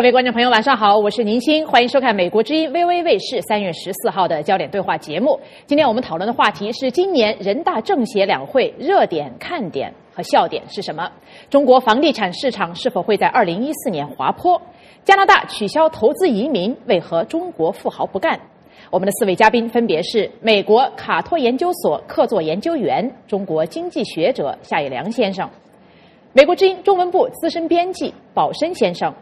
各位观众朋友，晚上好，我是宁鑫，欢迎收看美国之音微微卫视三月十四号的焦点对话节目。今天我们讨论的话题是今年人大政协两会热点、看点和笑点是什么？中国房地产市场是否会在二零一四年滑坡？加拿大取消投资移民，为何中国富豪不干？我们的四位嘉宾分别是美国卡托研究所客座研究员、中国经济学者夏以良先生，美国之音中文部资深编辑宝生先生。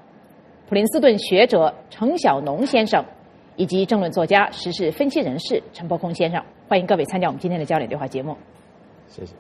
普林斯顿学者程晓农先生，以及政论作家、时事分析人士陈伯空先生，欢迎各位参加我们今天的焦点对话节目。谢谢。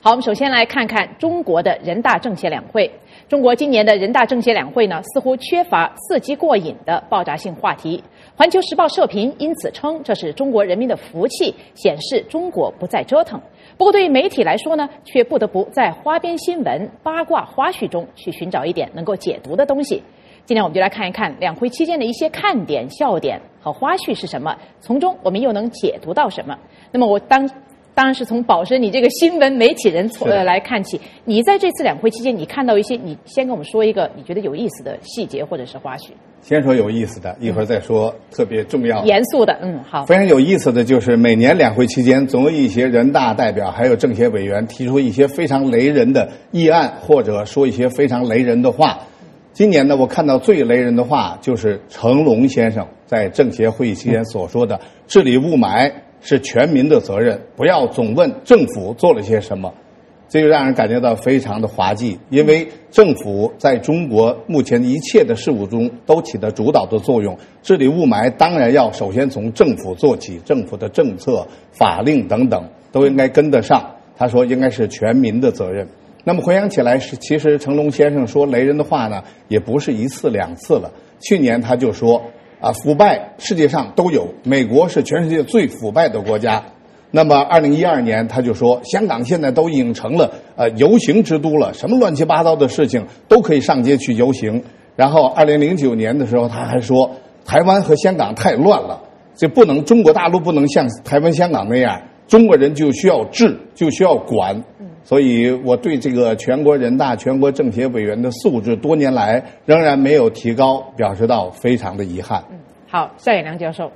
好，我们首先来看看中国的人大政协两会。中国今年的人大政协两会呢，似乎缺乏刺激过瘾的爆炸性话题。环球时报社评因此称，这是中国人民的福气，显示中国不再折腾。不过，对于媒体来说呢，却不得不在花边新闻、八卦花絮中去寻找一点能够解读的东西。今天我们就来看一看两会期间的一些看点、笑点和花絮是什么，从中我们又能解读到什么？那么我当当然是从宝生你这个新闻媒体人从呃来看起，你在这次两会期间，你看到一些，你先跟我们说一个你觉得有意思的细节或者是花絮。先说有意思的，一会儿再说特别重要、严肃的。嗯，好。非常有意思的就是每年两会期间，总有一些人大代表还有政协委员提出一些非常雷人的议案，或者说一些非常雷人的话。今年呢，我看到最雷人的话就是成龙先生在政协会议期间所说的：“治理雾霾是全民的责任，不要总问政府做了些什么。”这就让人感觉到非常的滑稽，因为政府在中国目前一切的事务中都起着主导的作用。治理雾霾当然要首先从政府做起，政府的政策、法令等等都应该跟得上。他说，应该是全民的责任。那么回想起来，是其实成龙先生说雷人的话呢，也不是一次两次了。去年他就说啊，腐败世界上都有，美国是全世界最腐败的国家。那么二零一二年他就说，香港现在都已经成了呃游行之都了，什么乱七八糟的事情都可以上街去游行。然后二零零九年的时候，他还说台湾和香港太乱了，就不能中国大陆不能像台湾、香港那样，中国人就需要治，就需要管。所以，我对这个全国人大、全国政协委员的素质多年来仍然没有提高，表示到非常的遗憾。嗯，好，夏远良教授。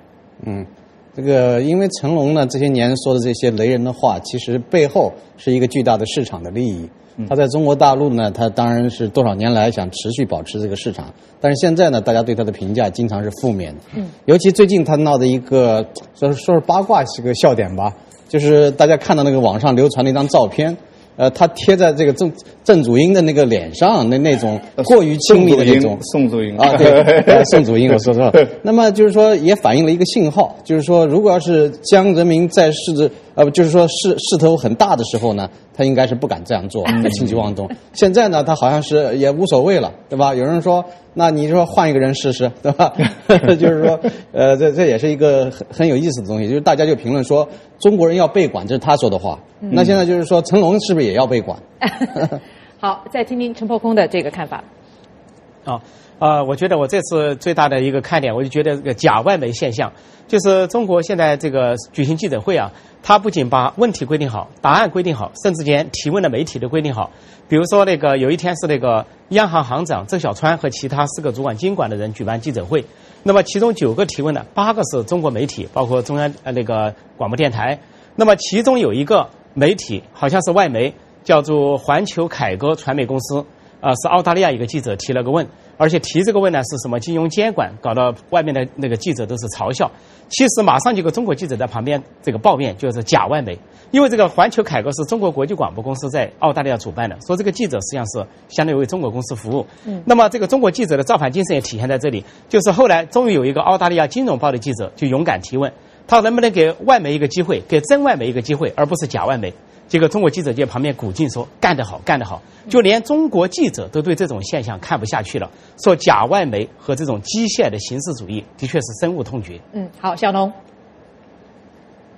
嗯，这个因为成龙呢这些年说的这些雷人的话，其实背后是一个巨大的市场的利益。他在中国大陆呢，他当然是多少年来想持续保持这个市场，但是现在呢，大家对他的评价经常是负面的。嗯，尤其最近他闹的一个说说是八卦是个笑点吧，就是大家看到那个网上流传的一张照片。呃，他贴在这个郑郑祖英的那个脸上，那那种过于亲密的那种宋祖英啊，对，宋祖英，我说错了。那么就是说，也反映了一个信号，就是说，如果要是江泽民在势子呃，就是说势势头很大的时候呢。他应该是不敢这样做，轻举妄动。现在呢，他好像是也无所谓了，对吧？有人说，那你说换一个人试试，对吧？就是说，呃，这这也是一个很很有意思的东西。就是大家就评论说，中国人要被管，这是他说的话。那现在就是说，成龙是不是也要被管？好，再听听陈破空的这个看法。啊。呃，我觉得我这次最大的一个看点，我就觉得这个假外媒现象，就是中国现在这个举行记者会啊，他不仅把问题规定好，答案规定好，甚至连提问的媒体都规定好。比如说那个有一天是那个央行行长郑小川和其他四个主管经管的人举办记者会，那么其中九个提问的，八个是中国媒体，包括中央呃那个广播电台，那么其中有一个媒体好像是外媒，叫做环球凯歌传媒公司，啊，是澳大利亚一个记者提了个问。而且提这个问呢是什么金融监管，搞到外面的那个记者都是嘲笑。其实马上就有个中国记者在旁边这个抱怨，就是假外媒。因为这个环球凯歌是中国国际广播公司在澳大利亚主办的，说这个记者实际上是相当于为中国公司服务。嗯。那么这个中国记者的造反精神也体现在这里，就是后来终于有一个澳大利亚金融报的记者就勇敢提问，他能不能给外媒一个机会，给真外媒一个机会，而不是假外媒。这个中国记者界旁边鼓劲说干得好，干得好，就连中国记者都对这种现象看不下去了，说假外媒和这种机械的形式主义的确是深恶痛绝。嗯，好，小龙。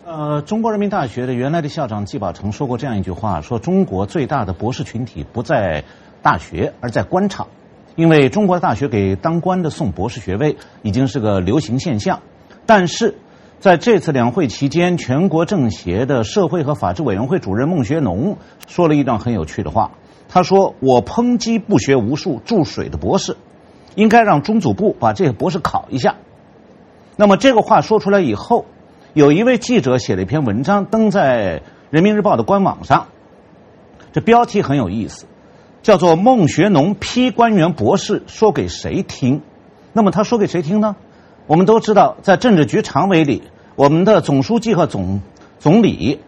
呃，中国人民大学的原来的校长季宝成说过这样一句话：说中国最大的博士群体不在大学，而在官场，因为中国的大学给当官的送博士学位已经是个流行现象，但是。在这次两会期间，全国政协的社会和法制委员会主任孟学农说了一段很有趣的话。他说：“我抨击不学无术、注水的博士，应该让中组部把这个博士考一下。那么这个话说出来以后，有一位记者写了一篇文章登在人民日报的官网上，这标题很有意思，叫做“孟学农批官员博士说给谁听”。那么他说给谁听呢？我们都知道，在政治局常委里，我们的总书记和总总理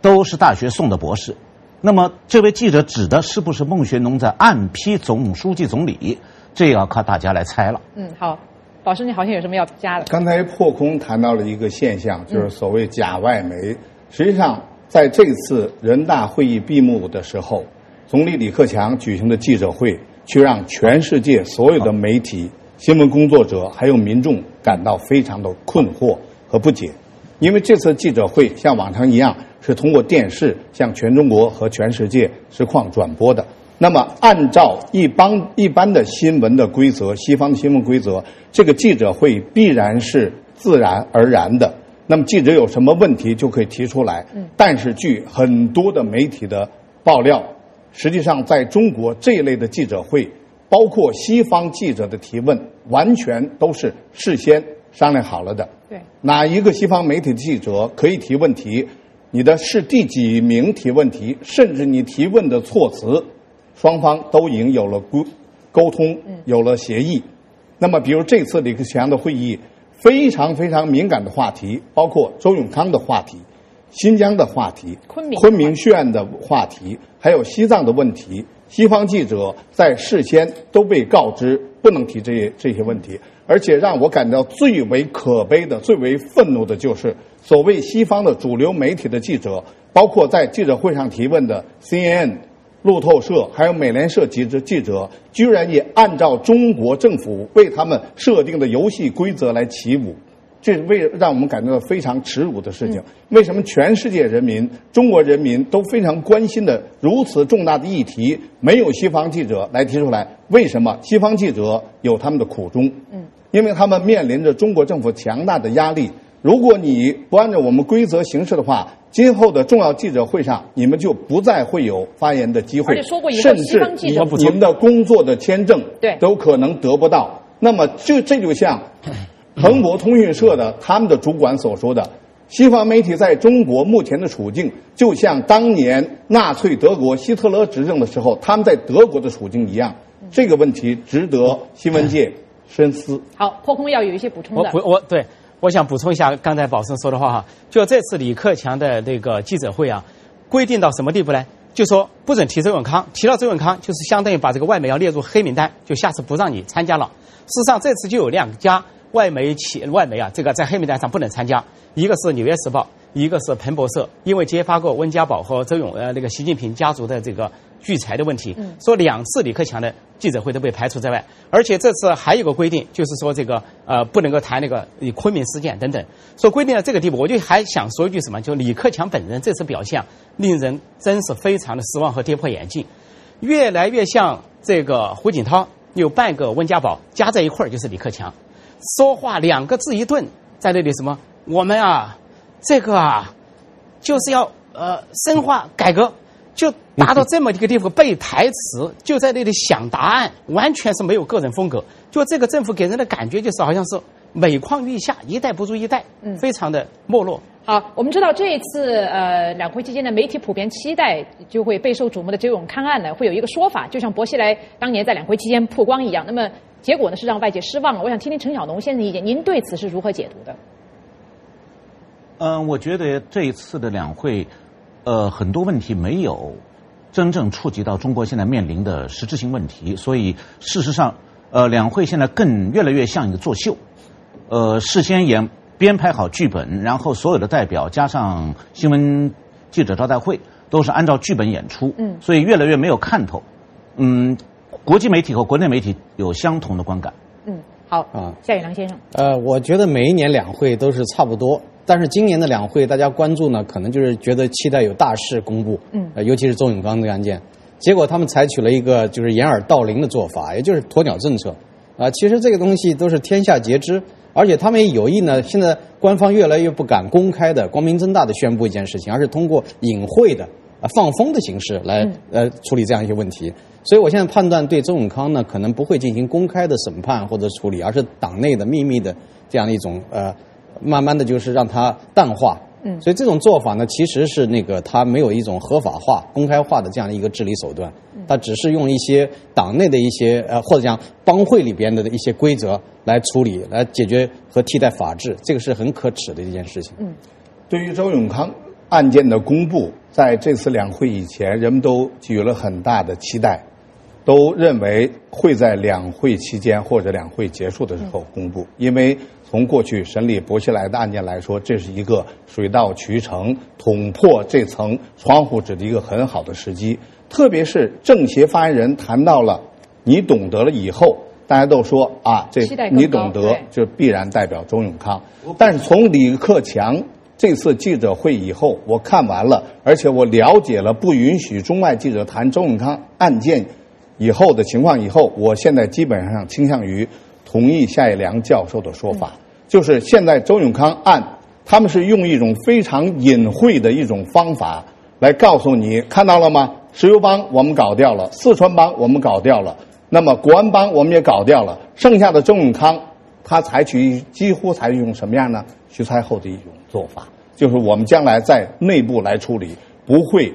都是大学送的博士。那么这位记者指的是不是孟学农在暗批总书记、总理？这要靠大家来猜了。嗯，好，老师，你好像有什么要加的？刚才破空谈到了一个现象，就是所谓假外媒。实际上，在这次人大会议闭幕的时候，总理李克强举行的记者会，却让全世界所有的媒体。新闻工作者还有民众感到非常的困惑和不解，因为这次记者会像往常一样是通过电视向全中国和全世界实况转播的。那么，按照一般一般的新闻的规则，西方的新闻规则，这个记者会必然是自然而然的。那么，记者有什么问题就可以提出来。但是，据很多的媒体的爆料，实际上在中国这一类的记者会。包括西方记者的提问，完全都是事先商量好了的。对，哪一个西方媒体的记者可以提问题？你的是第几名提问题？甚至你提问的措辞，双方都已经有了沟沟通，有了协议。那么，比如这次李克强的会议，非常非常敏感的话题，包括周永康的话题、新疆的话题、昆明昆明血案的话题，还有西藏的问题。西方记者在事先都被告知不能提这些这些问题，而且让我感到最为可悲的、最为愤怒的就是，所谓西方的主流媒体的记者，包括在记者会上提问的 CNN、路透社还有美联社记者，记者居然也按照中国政府为他们设定的游戏规则来起舞。这为让我们感到非常耻辱的事情。为什么全世界人民、中国人民都非常关心的如此重大的议题，没有西方记者来提出来？为什么西方记者有他们的苦衷？嗯，因为他们面临着中国政府强大的压力。如果你不按照我们规则行事的话，今后的重要记者会上，你们就不再会有发言的机会，甚至你们的工作的签证都可能得不到。那么，就这就像。彭博通讯社的他们的主管所说的，西方媒体在中国目前的处境，就像当年纳粹德国希特勒执政的时候，他们在德国的处境一样。这个问题值得新闻界深思。好，破空要有一些补充的。我我对，我想补充一下刚才宝生说的话哈。就这次李克强的那个记者会啊，规定到什么地步呢？就说不准提周永康，提到周永康就是相当于把这个外媒要列入黑名单，就下次不让你参加了。事实上，这次就有两家。外媒企外媒啊，这个在黑名单上不能参加。一个是《纽约时报》，一个是彭博社，因为揭发过温家宝和周永呃那个习近平家族的这个聚财的问题，说两次李克强的记者会都被排除在外。而且这次还有个规定，就是说这个呃不能够谈那个昆明事件等等。说规定到这个地步，我就还想说一句什么，就李克强本人这次表现令人真是非常的失望和跌破眼镜，越来越像这个胡锦涛有半个温家宝加在一块儿就是李克强。说话两个字一顿，在那里什么？我们啊，这个啊，就是要呃深化改革，就达到这么一个地方，背台词，就在那里想答案，完全是没有个人风格。就这个政府给人的感觉就是好像是每况愈下，一代不如一代，嗯，非常的没落。好，我们知道这一次呃两会期间的媒体普遍期待就会备受瞩目的周永康案呢，会有一个说法，就像薄熙来当年在两会期间曝光一样。那么。结果呢是让外界失望了。我想听听陈晓农先生意见，您对此是如何解读的？嗯，我觉得这一次的两会，呃，很多问题没有真正触及到中国现在面临的实质性问题，所以事实上，呃，两会现在更越来越像一个作秀，呃，事先也编排好剧本，然后所有的代表加上新闻记者招待会都是按照剧本演出，嗯，所以越来越没有看头，嗯。国际媒体和国内媒体有相同的观感。嗯，好啊，夏雨良先生。呃，我觉得每一年两会都是差不多，但是今年的两会大家关注呢，可能就是觉得期待有大事公布。嗯，呃，尤其是周永刚的案件，结果他们采取了一个就是掩耳盗铃的做法，也就是鸵鸟政策。啊，其实这个东西都是天下皆知，而且他们也有意呢。现在官方越来越不敢公开的、光明正大的宣布一件事情，而是通过隐晦的。呃放风的形式来呃处理这样一些问题。所以我现在判断对周永康呢，可能不会进行公开的审判或者处理，而是党内的秘密的这样一种呃，慢慢的就是让他淡化。嗯所以这种做法呢，其实是那个他没有一种合法化、公开化的这样的一个治理手段，他只是用一些党内的一些呃或者讲帮会里边的一些规则来处理、来解决和替代法治，这个是很可耻的一件事情。嗯对于周永康案件的公布，在这次两会以前，人们都给予了很大的期待，都认为会在两会期间或者两会结束的时候公布，因为从过去审理薄熙来的案件来说，这是一个水到渠成、捅破这层窗户纸的一个很好的时机。特别是政协发言人谈到了“你懂得了”以后，大家都说啊，这你懂得高对就必然代表周永康。但是从李克强这次记者会以后，我看完了，而且我了解了不允许中外记者谈周永康案件以后的情况以后，我现在基本上倾向于同意夏一良教授的说法，就是现在周永康案，他们是用一种非常隐晦的一种方法来告诉你，看到了吗？石油帮我们搞掉了，四川帮我们搞掉了，那么国安帮我们也搞掉了，剩下的周永康，他采取几乎采取一种什么样呢？徐才厚的一种做法，就是我们将来在内部来处理，不会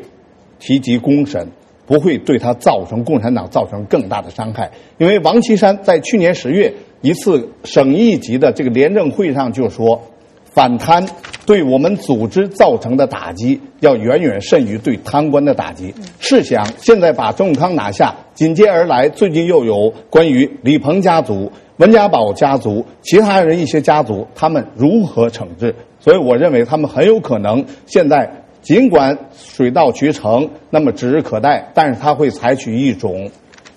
提及公审，不会对他造成共产党造成更大的伤害。因为王岐山在去年十月一次省一级的这个廉政会上就说，反贪对我们组织造成的打击要远远甚于对贪官的打击。试想，现在把周永康拿下，紧接而来，最近又有关于李鹏家族、温家宝家族、其他人一些家族，他们如何惩治？所以，我认为他们很有可能现在尽管水到渠成，那么指日可待，但是他会采取一种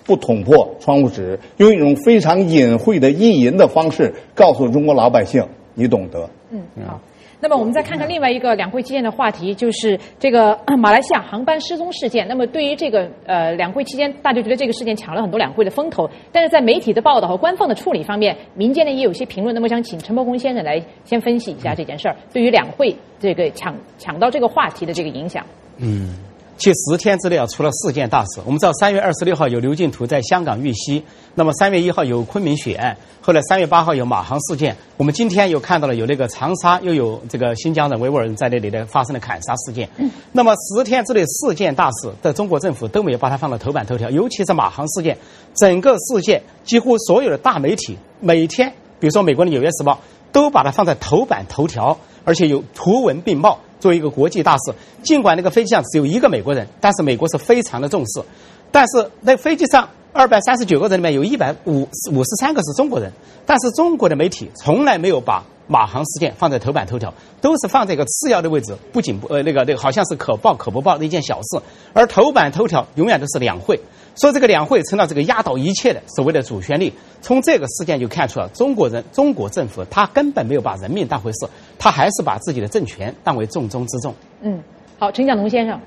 不捅破窗户纸，用一种非常隐晦的意淫的方式，告诉中国老百姓，你懂得。嗯，好。那么我们再看看另外一个两会期间的话题，就是这个 马来西亚航班失踪事件。那么对于这个呃两会期间，大家觉得这个事件抢了很多两会的风头，但是在媒体的报道和官方的处理方面，民间呢也有一些评论。那么想请陈伯公先生来先分析一下这件事儿，对于两会这个抢抢到这个话题的这个影响。嗯其十天之内啊，出了四件大事。我们知道，三月二十六号有刘进图在香港遇袭，那么三月一号有昆明血案，后来三月八号有马航事件。我们今天又看到了有那个长沙，又有这个新疆的维吾尔人在那里的发生了砍杀事件。那么十天之内四件大事，在中国政府都没有把它放到头版头条，尤其是马航事件，整个事件几乎所有的大媒体每天，比如说美国的《纽约时报》，都把它放在头版头条，而且有图文并茂。作为一个国际大事，尽管那个飞机上只有一个美国人，但是美国是非常的重视。但是那飞机上二百三十九个人里面有一百五五十三个是中国人，但是中国的媒体从来没有把马航事件放在头版头条，都是放在一个次要的位置，不仅不呃那个那个好像是可报可不报的一件小事，而头版头条永远都是两会。所以这个两会成了这个压倒一切的所谓的主旋律。从这个事件就看出了中国人、中国政府他根本没有把人命当回事，他还是把自己的政权当为重中之重。嗯，好，陈晓龙先生。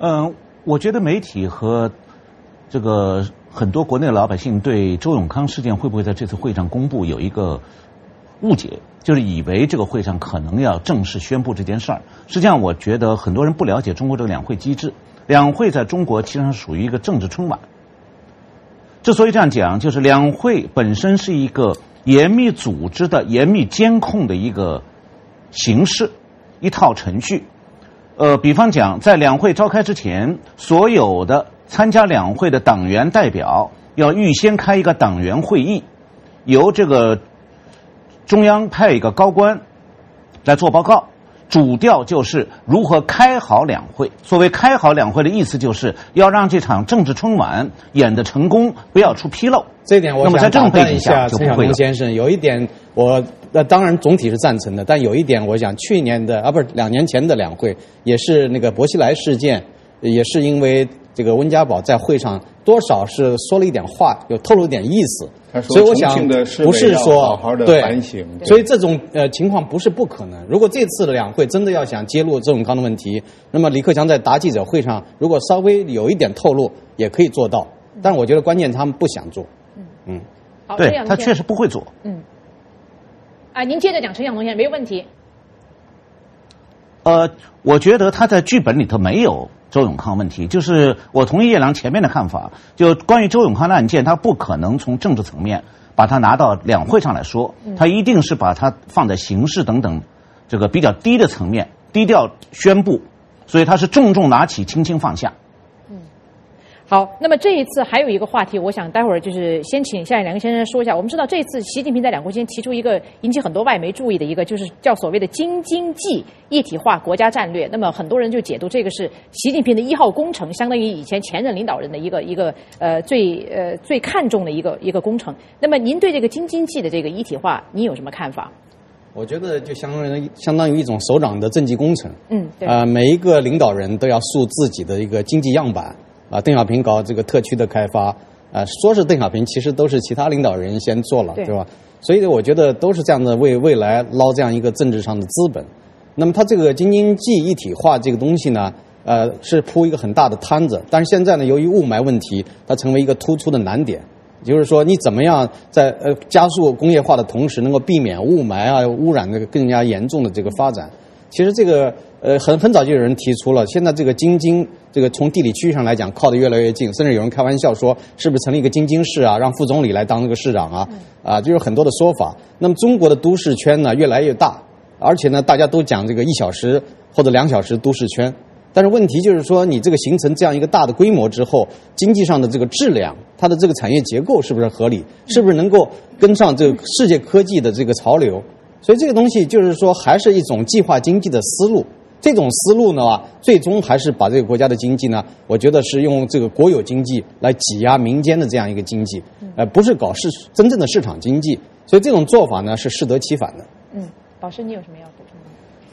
嗯，我觉得媒体和这个很多国内老百姓对周永康事件会不会在这次会上公布有一个误解，就是以为这个会上可能要正式宣布这件事儿。实际上，我觉得很多人不了解中国这个两会机制。两会在中国其实上属于一个政治春晚。之所以这样讲，就是两会本身是一个严密组织的、严密监控的一个形式，一套程序。呃，比方讲，在两会召开之前，所有的参加两会的党员代表要预先开一个党员会议，由这个中央派一个高官来做报告。主调就是如何开好两会。所谓开好两会的意思，就是要让这场政治春晚演得成功，不要出纰漏。这一点我想这种背景打断一下陈晓东。先生，有一点我那当然总体是赞成的，但有一点我想去年的啊不是两年前的两会也是那个薄熙来事件，也是因为这个温家宝在会上多少是说了一点话，有透露一点意思他，说所以我想不是说好好地对反省所以这种呃情况不是不可能。如果这次的两会真的要想揭露周永康的问题，那么李克强在答记者会上如果稍微有一点透露，也可以做到。但我觉得关键他们不想做。嗯。好，陈对他确实不会做。嗯。啊，您接着讲陈晓龙先生没有问题。呃，我觉得他在剧本里头没有周永康问题，就是我同意叶良前面的看法，就关于周永康的案件，他不可能从政治层面把它拿到两会上来说，他一定是把它放在形式等等这个比较低的层面低调宣布，所以他是重重拿起，轻轻放下。好，那么这一次还有一个话题，我想待会儿就是先请夏两个先生说一下。我们知道这一次习近平在两国间提出一个引起很多外媒注意的一个，就是叫所谓的“京津冀一体化国家战略”。那么很多人就解读这个是习近平的一号工程，相当于以前前任领导人的一个一个呃最呃最看重的一个一个工程。那么您对这个京津冀的这个一体化，您有什么看法？我觉得就相当于相当于一种首长的政绩工程。嗯，对。啊，每一个领导人都要树自己的一个经济样板。啊，邓小平搞这个特区的开发，啊，说是邓小平，其实都是其他领导人先做了，对吧？所以我觉得都是这样的，为未来捞这样一个政治上的资本。那么它这个京津冀一体化这个东西呢，呃，是铺一个很大的摊子。但是现在呢，由于雾霾问题，它成为一个突出的难点。就是说，你怎么样在呃加速工业化的同时，能够避免雾霾啊污染的更加严重的这个发展？其实这个呃很很早就有人提出了，现在这个京津这个从地理区域上来讲靠得越来越近，甚至有人开玩笑说，是不是成立一个京津市啊，让副总理来当这个市长啊？啊，就有很多的说法。那么中国的都市圈呢越来越大，而且呢大家都讲这个一小时或者两小时都市圈，但是问题就是说你这个形成这样一个大的规模之后，经济上的这个质量，它的这个产业结构是不是合理？是不是能够跟上这个世界科技的这个潮流？所以这个东西就是说，还是一种计划经济的思路。这种思路呢，最终还是把这个国家的经济呢，我觉得是用这个国有经济来挤压民间的这样一个经济，呃，不是搞市真正的市场经济。所以这种做法呢，是适得其反的。嗯，老师，你有什么要补充的？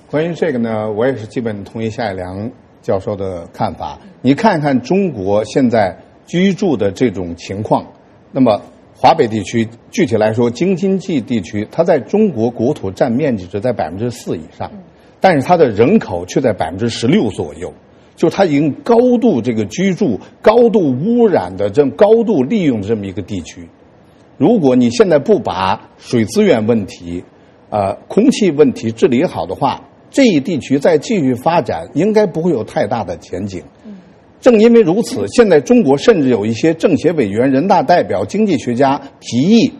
关于这个呢，我也是基本同意夏一良教授的看法。你看看中国现在居住的这种情况，那么。华北地区，具体来说，京津冀地区，它在中国国土占面积只在百分之四以上，但是它的人口却在百分之十六左右，就是它已经高度这个居住、高度污染的这高度利用的这么一个地区。如果你现在不把水资源问题、呃空气问题治理好的话，这一地区再继续发展，应该不会有太大的前景。正因为如此，现在中国甚至有一些政协委员、人大代表、经济学家提议，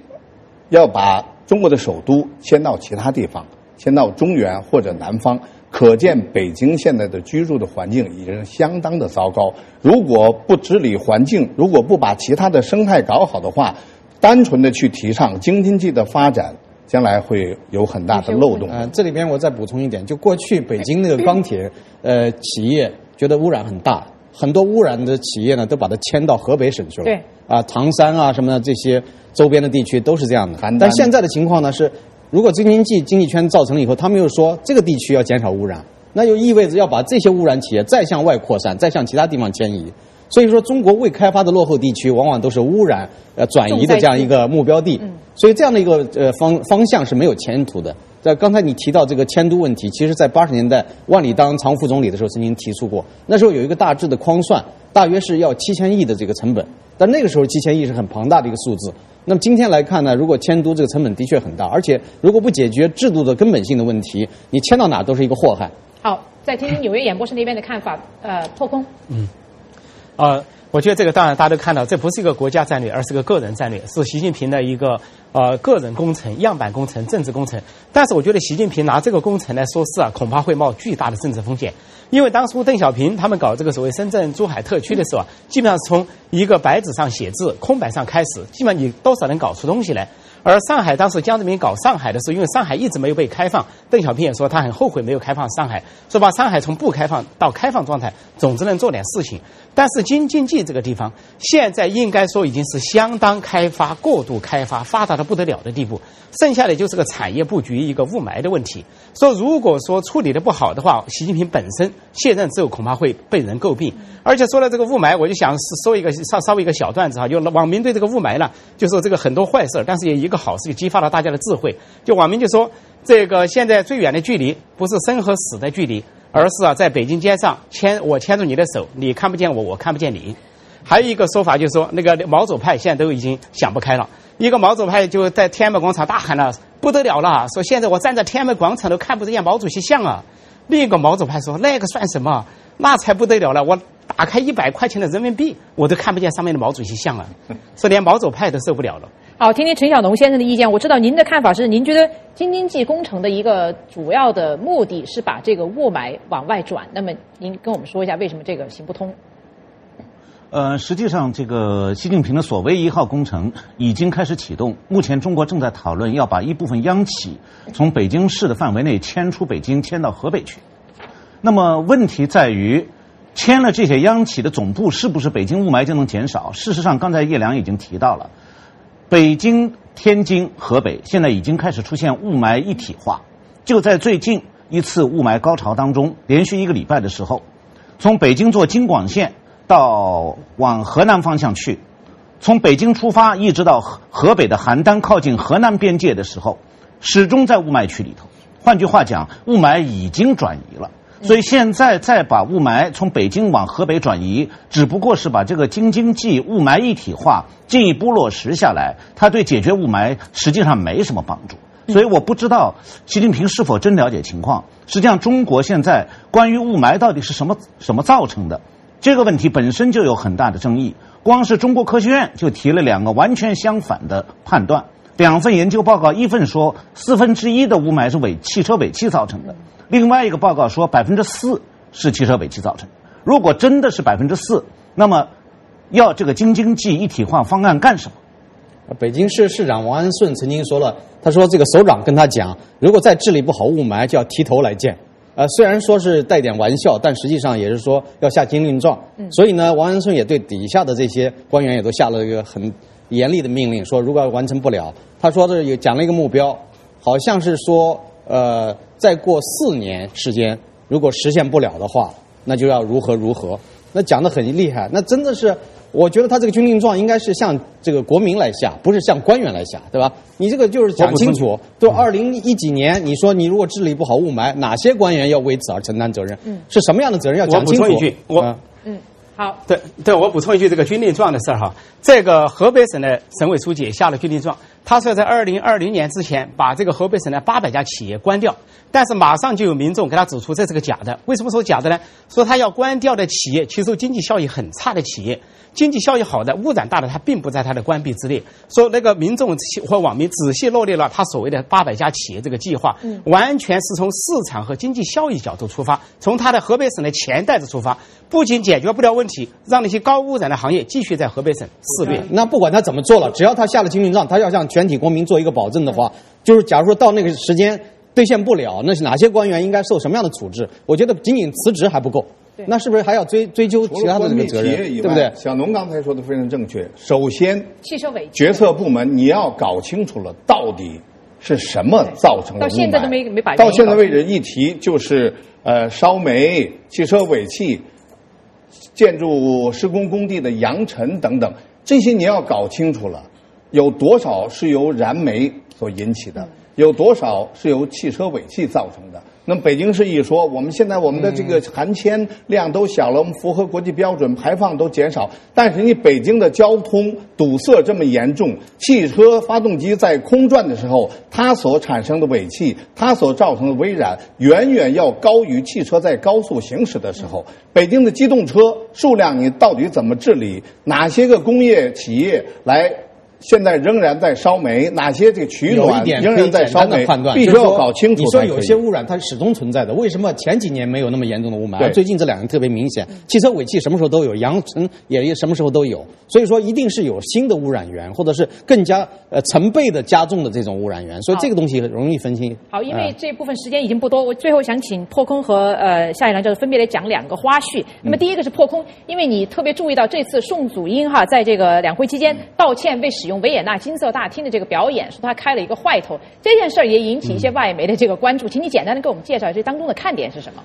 要把中国的首都迁到其他地方，迁到中原或者南方。可见，北京现在的居住的环境已经相当的糟糕。如果不治理环境，如果不把其他的生态搞好的话，单纯的去提倡京津冀的发展，将来会有很大的漏洞。呃，这里边我再补充一点，就过去北京那个钢铁呃企业觉得污染很大。很多污染的企业呢，都把它迁到河北省去了。对，啊，唐山啊什么的这些周边的地区都是这样的。但现在的情况呢是，如果京津冀经济圈造成了以后，他们又说这个地区要减少污染，那就意味着要把这些污染企业再向外扩散，再向其他地方迁移。所以说，中国未开发的落后地区，往往都是污染呃转移的这样一个目标地。所以这样的一个呃方方向是没有前途的。在刚才你提到这个迁都问题，其实，在八十年代万里当常副总理的时候，曾经提出过。那时候有一个大致的框算，大约是要七千亿的这个成本。但那个时候七千亿是很庞大的一个数字。那么今天来看呢，如果迁都这个成本的确很大，而且如果不解决制度的根本性的问题，你迁到哪都是一个祸害。好，再听听纽约演播室那边的看法。呃，破空。嗯。呃。我觉得这个当然大家都看到，这不是一个国家战略，而是个个人战略，是习近平的一个呃个人工程、样板工程、政治工程。但是我觉得习近平拿这个工程来说事啊，恐怕会冒巨大的政治风险。因为当初邓小平他们搞这个所谓深圳、珠海特区的时候啊，基本上是从一个白纸上写字、空白上开始，基本上你多少能搞出东西来。而上海当时江泽民搞上海的时候，因为上海一直没有被开放，邓小平也说他很后悔没有开放上海，说把上海从不开放到开放状态，总之能做点事情。但是京津冀这个地方，现在应该说已经是相当开发、过度开发、发达的不得了的地步，剩下的就是个产业布局、一个雾霾的问题。说如果说处理的不好的话，习近平本身卸任之后恐怕会被人诟病。而且说了这个雾霾，我就想说一个稍稍微一个小段子哈，就网民对这个雾霾呢，就说这个很多坏事，但是也一个好事，就激发了大家的智慧。就网民就说，这个现在最远的距离不是生和死的距离。而是啊，在北京街上牵我牵住你的手，你看不见我，我看不见你。还有一个说法就是说，那个毛左派现在都已经想不开了。一个毛左派就在天安门广场大喊了：“不得了了！说现在我站在天安门广场都看不见毛主席像啊！”另一个毛左派说那个算什么？那才不得了了！我打开一百块钱的人民币，我都看不见上面的毛主席像啊！说连毛左派都受不了了。好，听听陈小农先生的意见。我知道您的看法是，您觉得京津冀工程的一个主要的目的是把这个雾霾往外转。那么您跟我们说一下，为什么这个行不通？呃，实际上，这个习近平的所谓一号工程已经开始启动。目前，中国正在讨论要把一部分央企从北京市的范围内迁出北京，迁到河北去。那么问题在于，迁了这些央企的总部，是不是北京雾霾就能减少？事实上，刚才叶良已经提到了，北京、天津、河北现在已经开始出现雾霾一体化。就在最近一次雾霾高潮当中，连续一个礼拜的时候，从北京坐京广线到往河南方向去，从北京出发一直到河北的邯郸靠近河南边界的时候，始终在雾霾区里头。换句话讲，雾霾已经转移了。所以现在再把雾霾从北京往河北转移，只不过是把这个京津冀雾霾一体化进一步落实下来，它对解决雾霾实际上没什么帮助。所以我不知道习近平是否真了解情况。实际上，中国现在关于雾霾到底是什么什么造成的这个问题本身就有很大的争议。光是中国科学院就提了两个完全相反的判断，两份研究报告，一份说四分之一的雾霾是尾汽车尾气造成的。另外一个报告说，百分之四是汽车尾气造成。如果真的是百分之四，那么要这个京津冀一体化方案干什么？北京市市长王安顺曾经说了，他说这个首长跟他讲，如果再治理不好雾霾，就要提头来见。呃，虽然说是带点玩笑，但实际上也是说要下军令状。所以呢，王安顺也对底下的这些官员也都下了一个很严厉的命令，说如果要完成不了，他说的有讲了一个目标，好像是说。呃，再过四年时间，如果实现不了的话，那就要如何如何。那讲的很厉害，那真的是，我觉得他这个军令状应该是向这个国民来下，不是向官员来下，对吧？你这个就是讲清楚，就二零一几年，你说你如果治理不好雾霾，哪些官员要为此而承担责任？嗯，是什么样的责任要讲清楚？我补充一句，我嗯，好，对对，我补充一句这个军令状的事儿哈，这个河北省的省委书记下了军令状。他说，在二零二零年之前把这个河北省的八百家企业关掉，但是马上就有民众给他指出这是个假的。为什么说假的呢？说他要关掉的企业，其实经济效益很差的企业，经济效益好的、污染大的，他并不在他的关闭之列。说那个民众或网民仔细罗列了他所谓的八百家企业这个计划，完全是从市场和经济效益角度出发，从他的河北省的钱袋子出发，不仅解决不了问题，让那些高污染的行业继续在河北省肆虐。那不管他怎么做了，只要他下了军令状，他要向。全体公民做一个保证的话，就是假如说到那个时间兑现不了，那是哪些官员应该受什么样的处置？我觉得仅仅辞职还不够，那是不是还要追追究其他的这个责任？对不对？小农刚才说的非常正确。首先，汽车尾决策部门你要搞清楚了，到底是什么造成的到现在都没没把。到现在为止一提就是呃烧煤、汽车尾气、建筑施工工地的扬尘等等，这些你要搞清楚了。有多少是由燃煤所引起的？有多少是由汽车尾气造成的？那么北京市一说，我们现在我们的这个含铅量都小了，我们符合国际标准，排放都减少。但是你北京的交通堵塞这么严重，汽车发动机在空转的时候，它所产生的尾气，它所造成的微燃，远远要高于汽车在高速行驶的时候。北京的机动车数量，你到底怎么治理？哪些个工业企业来？现在仍然在烧煤，哪些这个取暖仍然在烧煤？必须要搞清楚。你说有些污染它是始终存在的，为什么前几年没有那么严重的雾霾，而最近这两年特别明显？汽车尾气什么时候都有，扬尘也什么时候都有，所以说一定是有新的污染源，或者是更加呃成倍的加重的这种污染源，所以这个东西容易分清。好，因为这部分时间已经不多，我最后想请破空和呃夏一良教授分别来讲两个花絮。那么第一个是破空，因为你特别注意到这次宋祖英哈在这个两会期间道歉未使用。维也纳金色大厅的这个表演，说他开了一个坏头，这件事儿也引起一些外媒的这个关注，请你简单的给我们介绍这当中的看点是什么？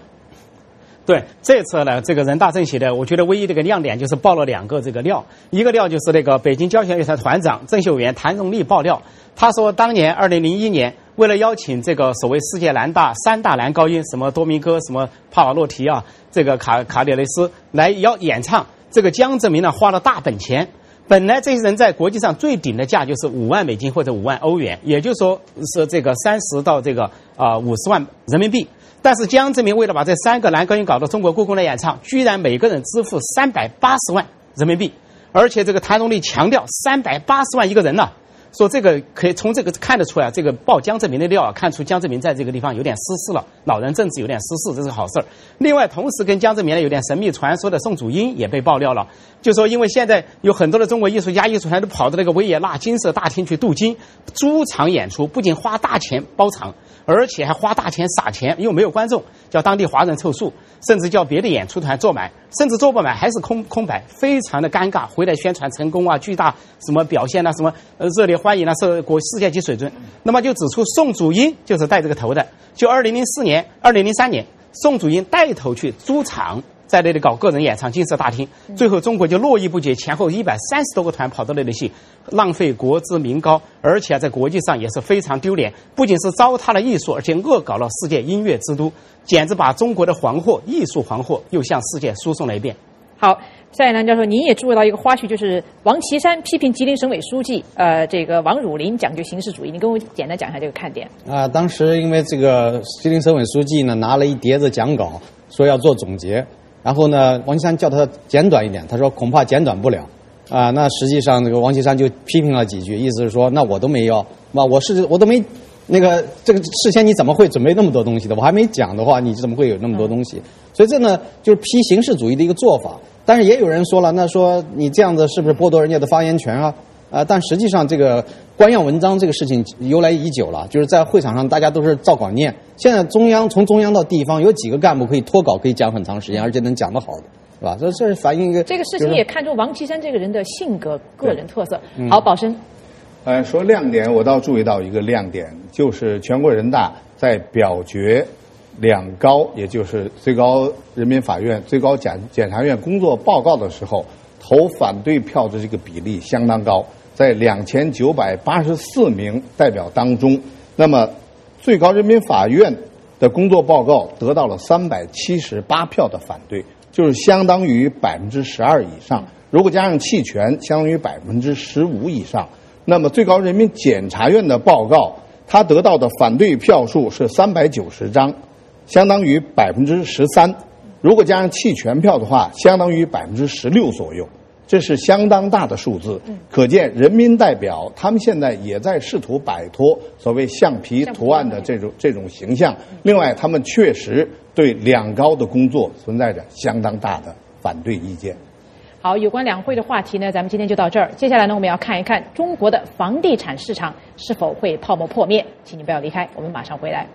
对，这次呢，这个人大政协的，我觉得唯一的一个亮点就是爆了两个这个料，一个料就是那个北京交响乐团团长、政协委员谭荣利爆料，他说当年二零零一年，为了邀请这个所谓世界男大三大男高音，什么多明戈、什么帕瓦洛提啊，这个卡卡列雷斯来邀演唱，这个江泽民呢花了大本钱。本来这些人在国际上最顶的价就是五万美金或者五万欧元，也就是说是这个三十到这个啊五十万人民币。但是江泽民为了把这三个男高音搞到中国故宫来演唱，居然每个人支付三百八十万人民币，而且这个谭荣立强调三百八十万一个人呢。说这个可以从这个看得出来，这个报江泽民的料啊，看出江泽民在这个地方有点失势了，老人政治有点失势，这是好事儿。另外，同时跟江泽民有点神秘传说的宋祖英也被爆料了，就说因为现在有很多的中国艺术家、艺术团都跑到那个维也纳金色大厅去镀金，租场演出，不仅花大钱包场，而且还花大钱撒钱，又没有观众，叫当地华人凑数，甚至叫别的演出团坐满，甚至坐不满还是空空白，非常的尴尬。回来宣传成功啊，巨大什么表现啊，什么热烈。欢迎呢，是国世界级水准。那么就指出宋祖英就是带这个头的。就二零零四年、二零零三年，宋祖英带头去租场，在那里搞个人演唱，金色大厅。最后中国就络绎不绝，前后一百三十多个团跑到那里去，浪费国之民膏，而且在国际上也是非常丢脸。不仅是糟蹋了艺术，而且恶搞了世界音乐之都，简直把中国的黄货、艺术黄货又向世界输送了一遍。好。夏野南教授，您也注意到一个花絮，就是王岐山批评吉林省委书记，呃，这个王汝林讲究形式主义。你跟我简单讲一下这个看点。啊，当时因为这个吉林省委书记呢拿了一叠子讲稿，说要做总结，然后呢，王岐山叫他简短一点，他说恐怕简短不了。啊，那实际上那个王岐山就批评了几句，意思是说，那我都没要，那我是我都没那个这个事先你怎么会准备那么多东西的？我还没讲的话，你怎么会有那么多东西？所以这呢，就是批形式主义的一个做法。但是也有人说了，那说你这样子是不是剥夺人家的发言权啊？啊，但实际上这个官样文章这个事情由来已久了，就是在会场上大家都是照稿念。现在中央从中央到地方有几个干部可以脱稿可以讲很长时间，而且能讲得好的，是吧？这这是反映一个这个事情也看出王岐山这个人的性格、个人特色。好，宝生，呃，说亮点，我倒注意到一个亮点，就是全国人大在表决。两高，也就是最高人民法院、最高检检察院工作报告的时候，投反对票的这个比例相当高，在两千九百八十四名代表当中，那么最高人民法院的工作报告得到了三百七十八票的反对，就是相当于百分之十二以上。如果加上弃权，相当于百分之十五以上。那么最高人民检察院的报告，他得到的反对票数是三百九十张。相当于百分之十三，如果加上弃权票的话，相当于百分之十六左右，这是相当大的数字。可见人民代表他们现在也在试图摆脱所谓橡皮图案的这种这种形象。另外，他们确实对两高的工作存在着相当大的反对意见。好，有关两会的话题呢，咱们今天就到这儿。接下来呢，我们要看一看中国的房地产市场是否会泡沫破灭。请你不要离开，我们马上回来。